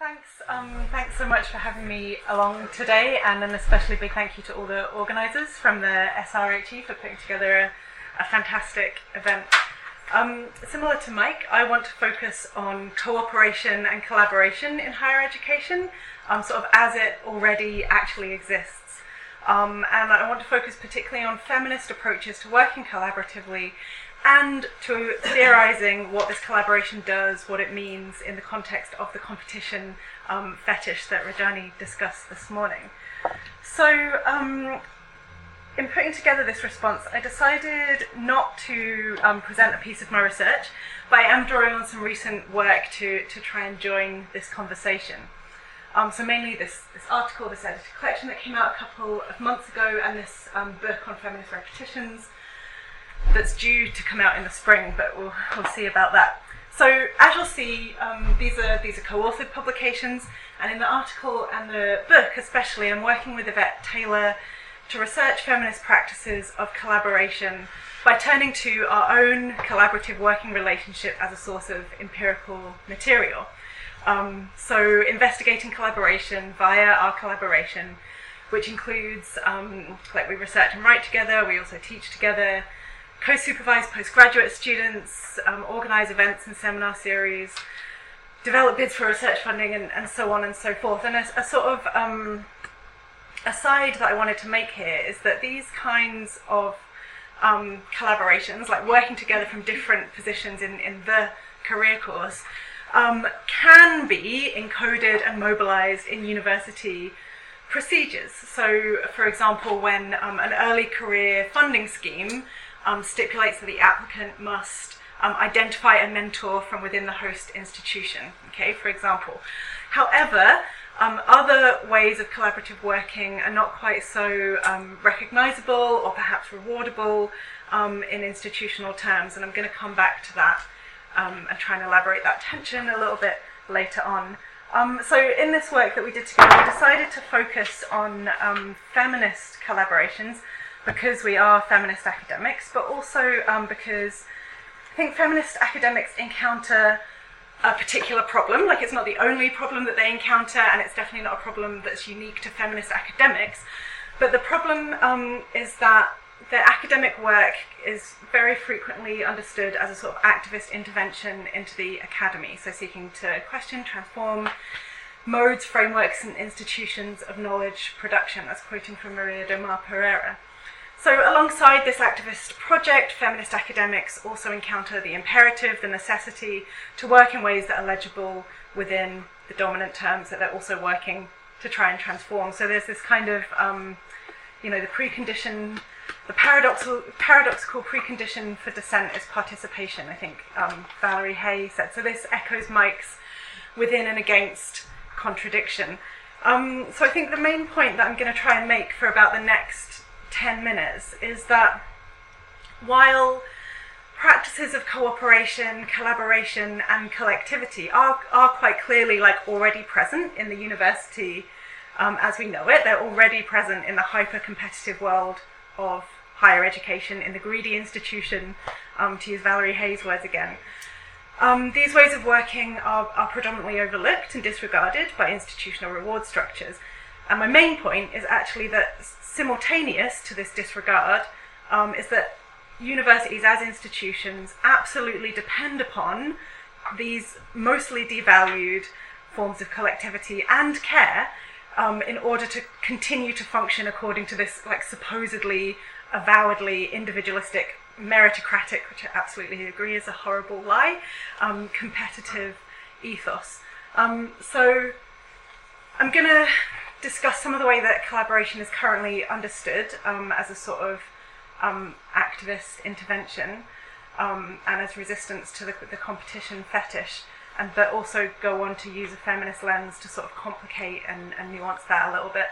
Thanks, um, thanks so much for having me along today, and an especially big thank you to all the organisers from the SRHE for putting together a, a fantastic event. Um, similar to Mike, I want to focus on cooperation and collaboration in higher education, um, sort of as it already actually exists. Um, and I want to focus particularly on feminist approaches to working collaboratively and to theorizing what this collaboration does, what it means in the context of the competition um, fetish that Rajani discussed this morning. So, um, in putting together this response, I decided not to um, present a piece of my research, but I am drawing on some recent work to, to try and join this conversation. Um, so mainly this, this article, this edited collection that came out a couple of months ago, and this um, book on feminist repetitions, that's due to come out in the spring, but we'll, we'll see about that. So as you'll see, um, these are these are co-authored publications, and in the article and the book especially, I'm working with Yvette Taylor to research feminist practices of collaboration by turning to our own collaborative working relationship as a source of empirical material. Um, so investigating collaboration via our collaboration, which includes um, like we research and write together, we also teach together, co-supervise postgraduate students, um, organise events and seminar series, develop bids for research funding, and, and so on and so forth. And a, a sort of um, aside that I wanted to make here is that these kinds of um, collaborations, like working together from different positions in, in the career course, um, can be encoded and mobilized in university procedures. So, for example, when um, an early career funding scheme um, stipulates that the applicant must um, identify a mentor from within the host institution, okay, for example. However, um, other ways of collaborative working are not quite so um, recognizable or perhaps rewardable um, in institutional terms, and I'm going to come back to that um, and try and elaborate that tension a little bit later on. Um, so, in this work that we did together, we decided to focus on feminist collaborations because we are feminist academics, but also um, because I think feminist academics encounter a particular problem. Like, it's not the only problem that they encounter, and it's definitely not a problem that's unique to feminist academics. But the problem um, is that their academic work is very frequently understood as a sort of activist intervention into the academy, so seeking to question, transform modes, frameworks, and institutions of knowledge production, That's quoting from Maria do Mar Pereira. So, alongside this activist project, feminist academics also encounter the imperative, the necessity to work in ways that are legible within the dominant terms that they're also working to try and transform. So, there's this kind of, um, you know, the precondition, the paradoxical, paradoxical precondition for dissent is participation, I think um, Valerie Hey said. So, this echoes Mike's within and against contradiction. Um, so, I think the main point that I'm going to try and make for about the next 10 minutes is that while practices of cooperation, collaboration, and collectivity are, are quite clearly like already present in the university um, as we know it. They're already present in the hyper competitive world of higher education, in the greedy institution, um, to use Valerie Hey's words again. Um, these ways of working are, are predominantly overlooked and disregarded by institutional reward structures. And my main point is actually that simultaneous to this disregard um, is that universities as institutions absolutely depend upon these mostly devalued forms of collectivity and care um, in order to continue to function according to this like supposedly avowedly individualistic meritocratic which i absolutely agree is a horrible lie um, competitive ethos. Um, so i'm going to discuss some of the way that collaboration is currently understood um, as a sort of um, activist intervention um, and as resistance to the, the, competition fetish, and but also go on to use a feminist lens to sort of complicate and, and nuance that a little bit.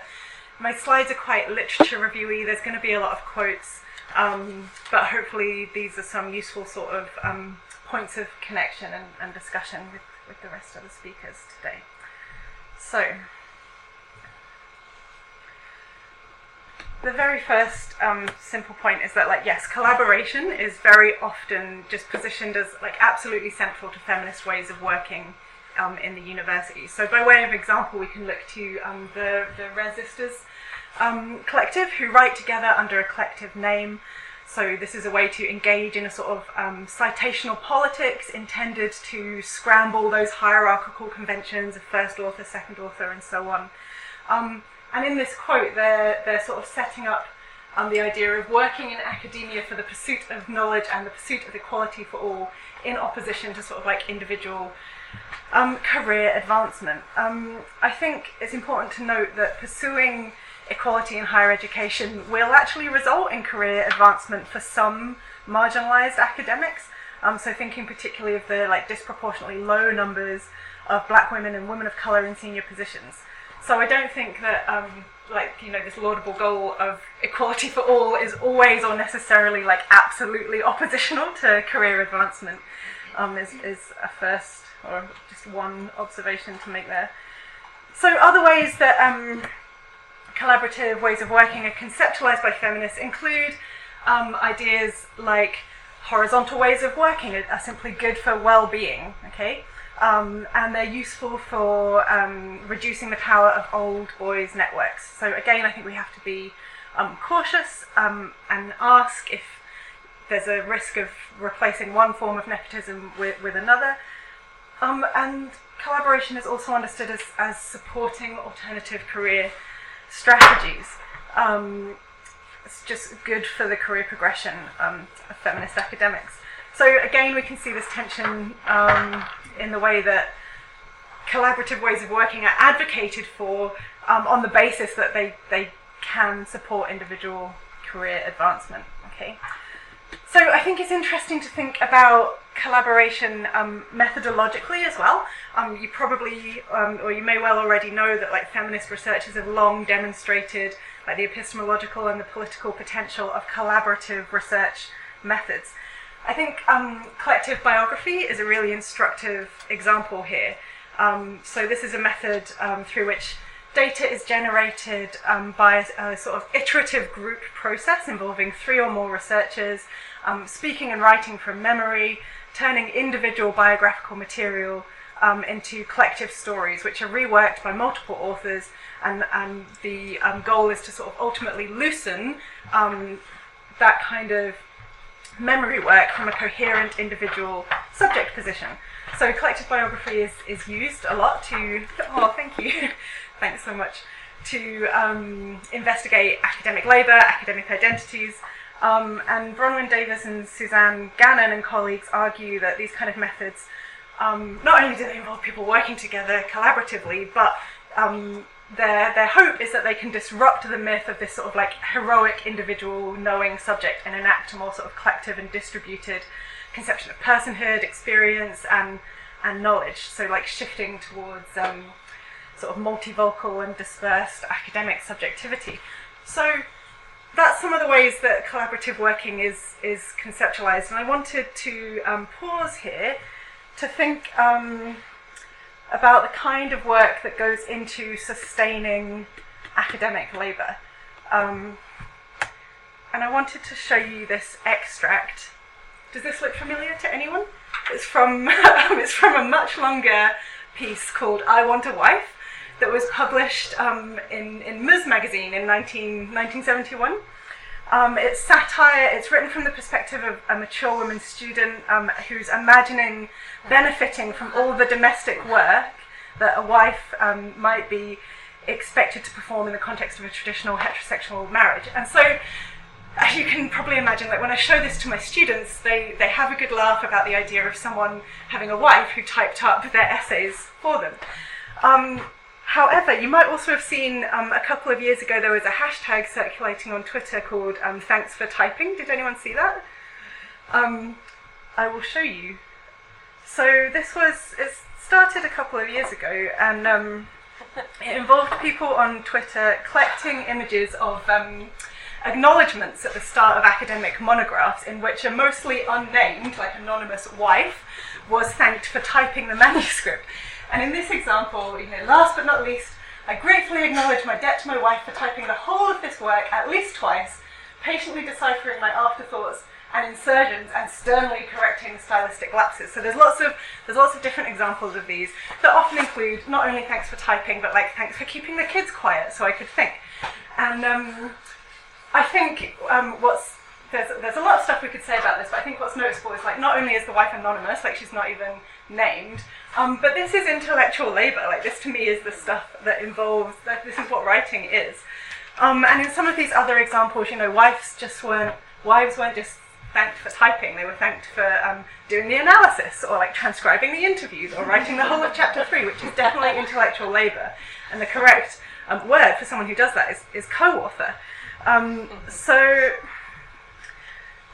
My slides are quite literature reviewy. There's going to be a lot of quotes, um, but hopefully these are some useful sort of um, points of connection and, and discussion with, with the rest of the speakers today. So. The very first um, simple point is that, like, yes, collaboration is very often just positioned as like absolutely central to feminist ways of working um, in the university. So, by way of example, we can look to um, the, the Res-Sisters um, collective who write together under a collective name. So, this is a way to engage in a sort of um, citational politics intended to scramble those hierarchical conventions of first author, second author, and so on. And in this quote, they're, they're sort of setting up um, the idea of working in academia for the pursuit of knowledge and the pursuit of equality for all in opposition to sort of like individual um, career advancement. Um, I think it's important to note that pursuing equality in higher education will actually result in career advancement for some marginalized academics. Um, so thinking particularly of the like disproportionately low numbers of black women and women of color in senior positions. So I don't think that um, like you know this laudable goal of equality for all is always or necessarily like absolutely oppositional to career advancement. Um, is is a first or just one observation to make there. So other ways that um, collaborative ways of working are conceptualized by feminists include um, ideas like horizontal ways of working are, are simply good for well-being. Okay. Um, and they're useful for um, reducing the power of old boys' networks. So, again, I think we have to be um, cautious um, and ask if there's a risk of replacing one form of nepotism with, with another. Um, and collaboration is also understood as, as supporting alternative career strategies. Um, it's just good for the career progression of feminist academics. So, again, we can see this tension in the way that collaborative ways of working are advocated for um, on the basis that they, they can support individual career advancement. Okay, so I think it's interesting to think about collaboration um, methodologically as well. Um, you probably, um, or you may well already know that like feminist researchers have long demonstrated like the epistemological and the political potential of collaborative research methods. I think um, collective biography is a really instructive example here. Um, so this is a method um, through which data is generated um, by a, a, sort of iterative group process involving three or more researchers, um, speaking and writing from memory, turning individual biographical material um, into collective stories, which are reworked by multiple authors, and, and the goal is to sort of ultimately loosen that kind of memory work from a coherent individual subject position. So collective biography is, is used a lot to, oh, thank you, thanks so much, to um, investigate academic labour, academic identities. Um, and Bronwyn Davies and Susanne Gannon and colleagues argue that these kind of methods um, not only do they involve people working together collaboratively, but um, their their hope is that they can disrupt the myth of this sort of like heroic individual knowing subject and enact a more sort of collective and distributed conception of personhood, experience, and and knowledge. So like shifting towards um, sort of multivocal and dispersed academic subjectivity. So that's some of the ways that collaborative working is is conceptualized, and I wanted to um, pause here to think. Um, about the kind of work that goes into sustaining academic labour. Um, and I wanted to show you this extract. Does this look familiar to anyone? It's from, it's from a much longer piece called I Want a Wife that was published um, in, in Ms magazine in 19, 1971. Um, it's satire, it's written from the perspective of a mature woman student um, who's imagining benefiting from all the domestic work that a wife um, might be expected to perform in the context of a traditional heterosexual marriage. And so, as you can probably imagine, like when I show this to my students, they, they have a good laugh about the idea of someone having a wife who typed up their essays for them. However, you might also have seen um, a couple of years ago there was a hashtag circulating on Twitter called um, Thanks for Typing. Did anyone see that? Um, I will show you. So this was, it started a couple of years ago and um, it involved people on Twitter collecting images of um, acknowledgements at the start of academic monographs in which a mostly unnamed, like anonymous wife, was thanked for typing the manuscript. And in this example, you know, last but not least, I gratefully acknowledge my debt to my wife for typing the whole of this work at least twice, patiently deciphering my afterthoughts and insertions and sternly correcting stylistic lapses. So there's lots of there's lots of different examples of these that often include not only thanks for typing, but like thanks for keeping the kids quiet so I could think. And um, I think um, what's there's, there's a lot of stuff we could say about this, but I think what's noticeable is like not only is the wife anonymous, like she's not even named, um, but this is intellectual labour. Like this to me is the stuff that involves. That this is what writing is. Um, and in some of these other examples, you know, wives just weren't wives weren't just thanked for typing; they were thanked for um, doing the analysis, or like transcribing the interviews, or writing the whole of chapter three, which is definitely intellectual labour. And the correct um, word for someone who does that is, is co-author. Um, so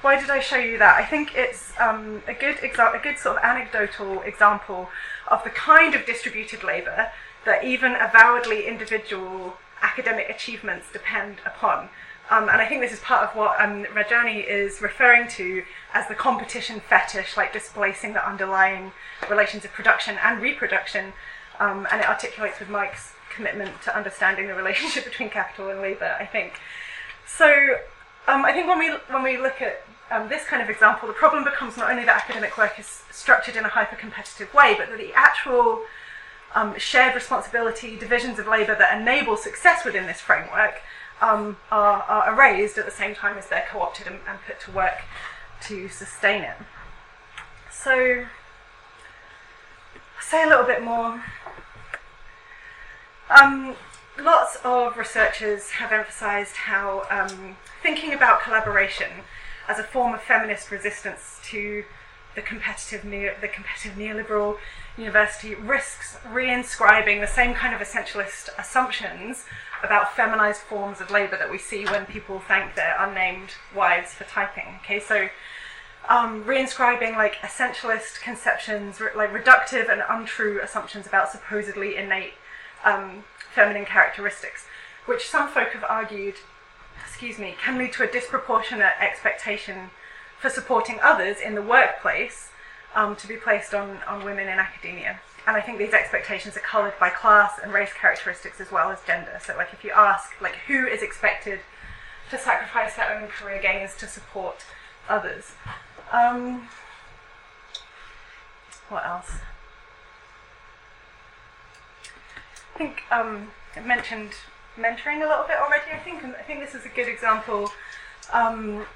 why did I show you that? I think it's um, a good exa- a good sort of anecdotal example of the kind of distributed labour that even avowedly individual academic achievements depend upon. Um, and I think this is part of what um, Rajani is referring to as the competition fetish, like displacing the underlying relations of production and reproduction. Um, and it articulates with Mike's commitment to understanding the relationship between capital and labour, I think. So um, I think when we, when we look at um, this kind of example, the problem becomes not only that academic work is structured in a hyper competitive way, but that the actual um, shared responsibility, divisions of labour that enable success within this framework um, are, are, erased at the same time as they're co opted and, and, put to work to sustain it. So, I'll say a little bit more. Um, lots of researchers have emphasised how um, thinking about collaboration as a form of feminist resistance to the competitive neo, the competitive neoliberal university risks reinscribing the same kind of essentialist assumptions about feminized forms of labor that we see when people thank their unnamed wives for typing. Okay, so um, reinscribing like essentialist conceptions, like reductive and untrue assumptions about supposedly innate um, feminine characteristics, which some folk have argued excuse me, can lead to a disproportionate expectation for supporting others in the workplace um, to be placed on, on women in academia. And I think these expectations are coloured by class and race characteristics as well as gender. So, like, if you ask, like, who is expected to sacrifice their own career gains to support others? Um, what else? I think um, I mentioned mentoring a little bit already. I think, and I think this is a good example um,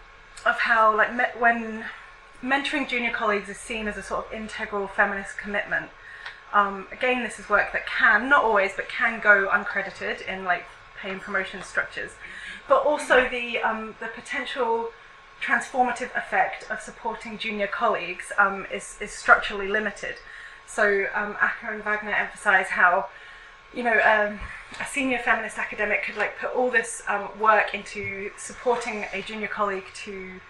of how, like, me- when mentoring junior colleagues is seen as a sort of integral feminist commitment. Um, again, this is work that can, not always, but can go uncredited in like pay and promotion structures. But also the um, the potential transformative effect of supporting junior colleagues um, is, is structurally limited. So um, Acker and Wagner emphasize how you know, um, a senior feminist academic could like put all this um, work into supporting a junior colleague to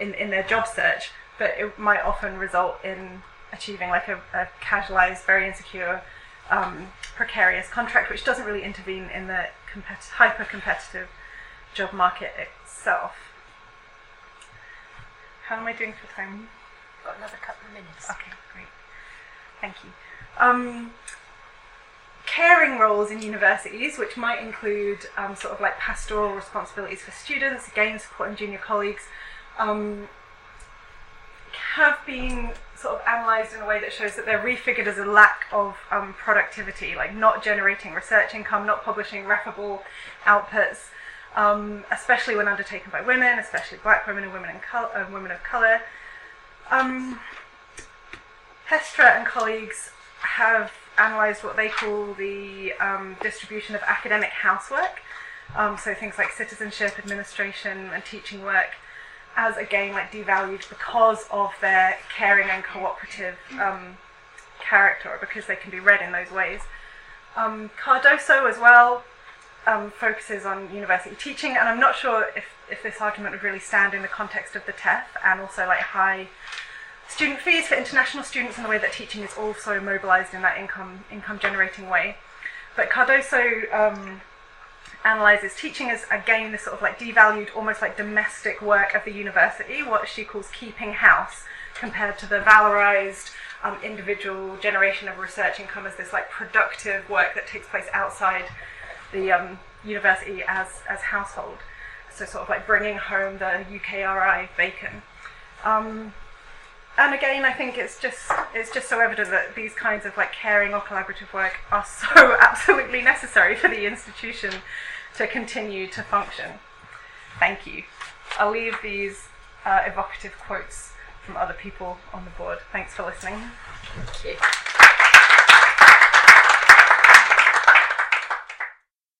in, in their job search, but it might often result in achieving like a, a casualized, very insecure, um, precarious contract, which doesn't really intervene in the compet- hyper competitive job market itself. How am I doing for time? Got another couple of minutes. Okay, great. Thank you. Caring roles in universities, which might include um, sort of like pastoral responsibilities for students, again supporting junior colleagues, um, have been sort of analysed in a way that shows that they're refigured as a lack of um, productivity, like not generating research income, not publishing referable outputs, um, especially when undertaken by women, especially black women and women, in col- uh, women of colour. Um, Heijstra and colleagues have analysed what they call the um, distribution of academic housework. Um, so things like citizenship, administration, and teaching work, as again like devalued because of their caring and cooperative um, character, or because they can be read in those ways. Um, Cardozo as well um, focuses on university teaching, and I'm not sure if, if this argument would really stand in the context of the TEF and also like high student fees for international students in the way that teaching is also mobilised in that income income generating way. But Cardozo um, analyses teaching as again this sort of like devalued, almost like domestic work of the university, what she calls keeping house, compared to the valorised um, individual generation of research income as this like productive work that takes place outside the um, university as as household. So sort of like bringing home the UKRI bacon. Um, and again, I think it's just it's just so evident that these kinds of like caring or collaborative work are so absolutely necessary for the institution to continue to function. Thank you. I'll leave these uh, evocative quotes from other people on the board. Thanks for listening. Thank you.